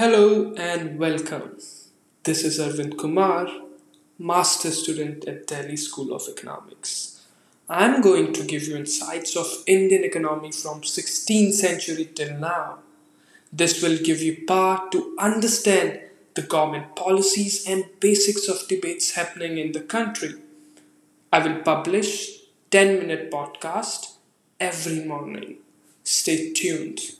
Hello and welcome. This is Arvind Kumar, Master Student at Delhi School of Economics. I'm going to give you insights of Indian economy from 16th century till now. This will give you power to understand the government policies and basics of debates happening in the country. I will publish 10 minute podcast every morning. Stay tuned.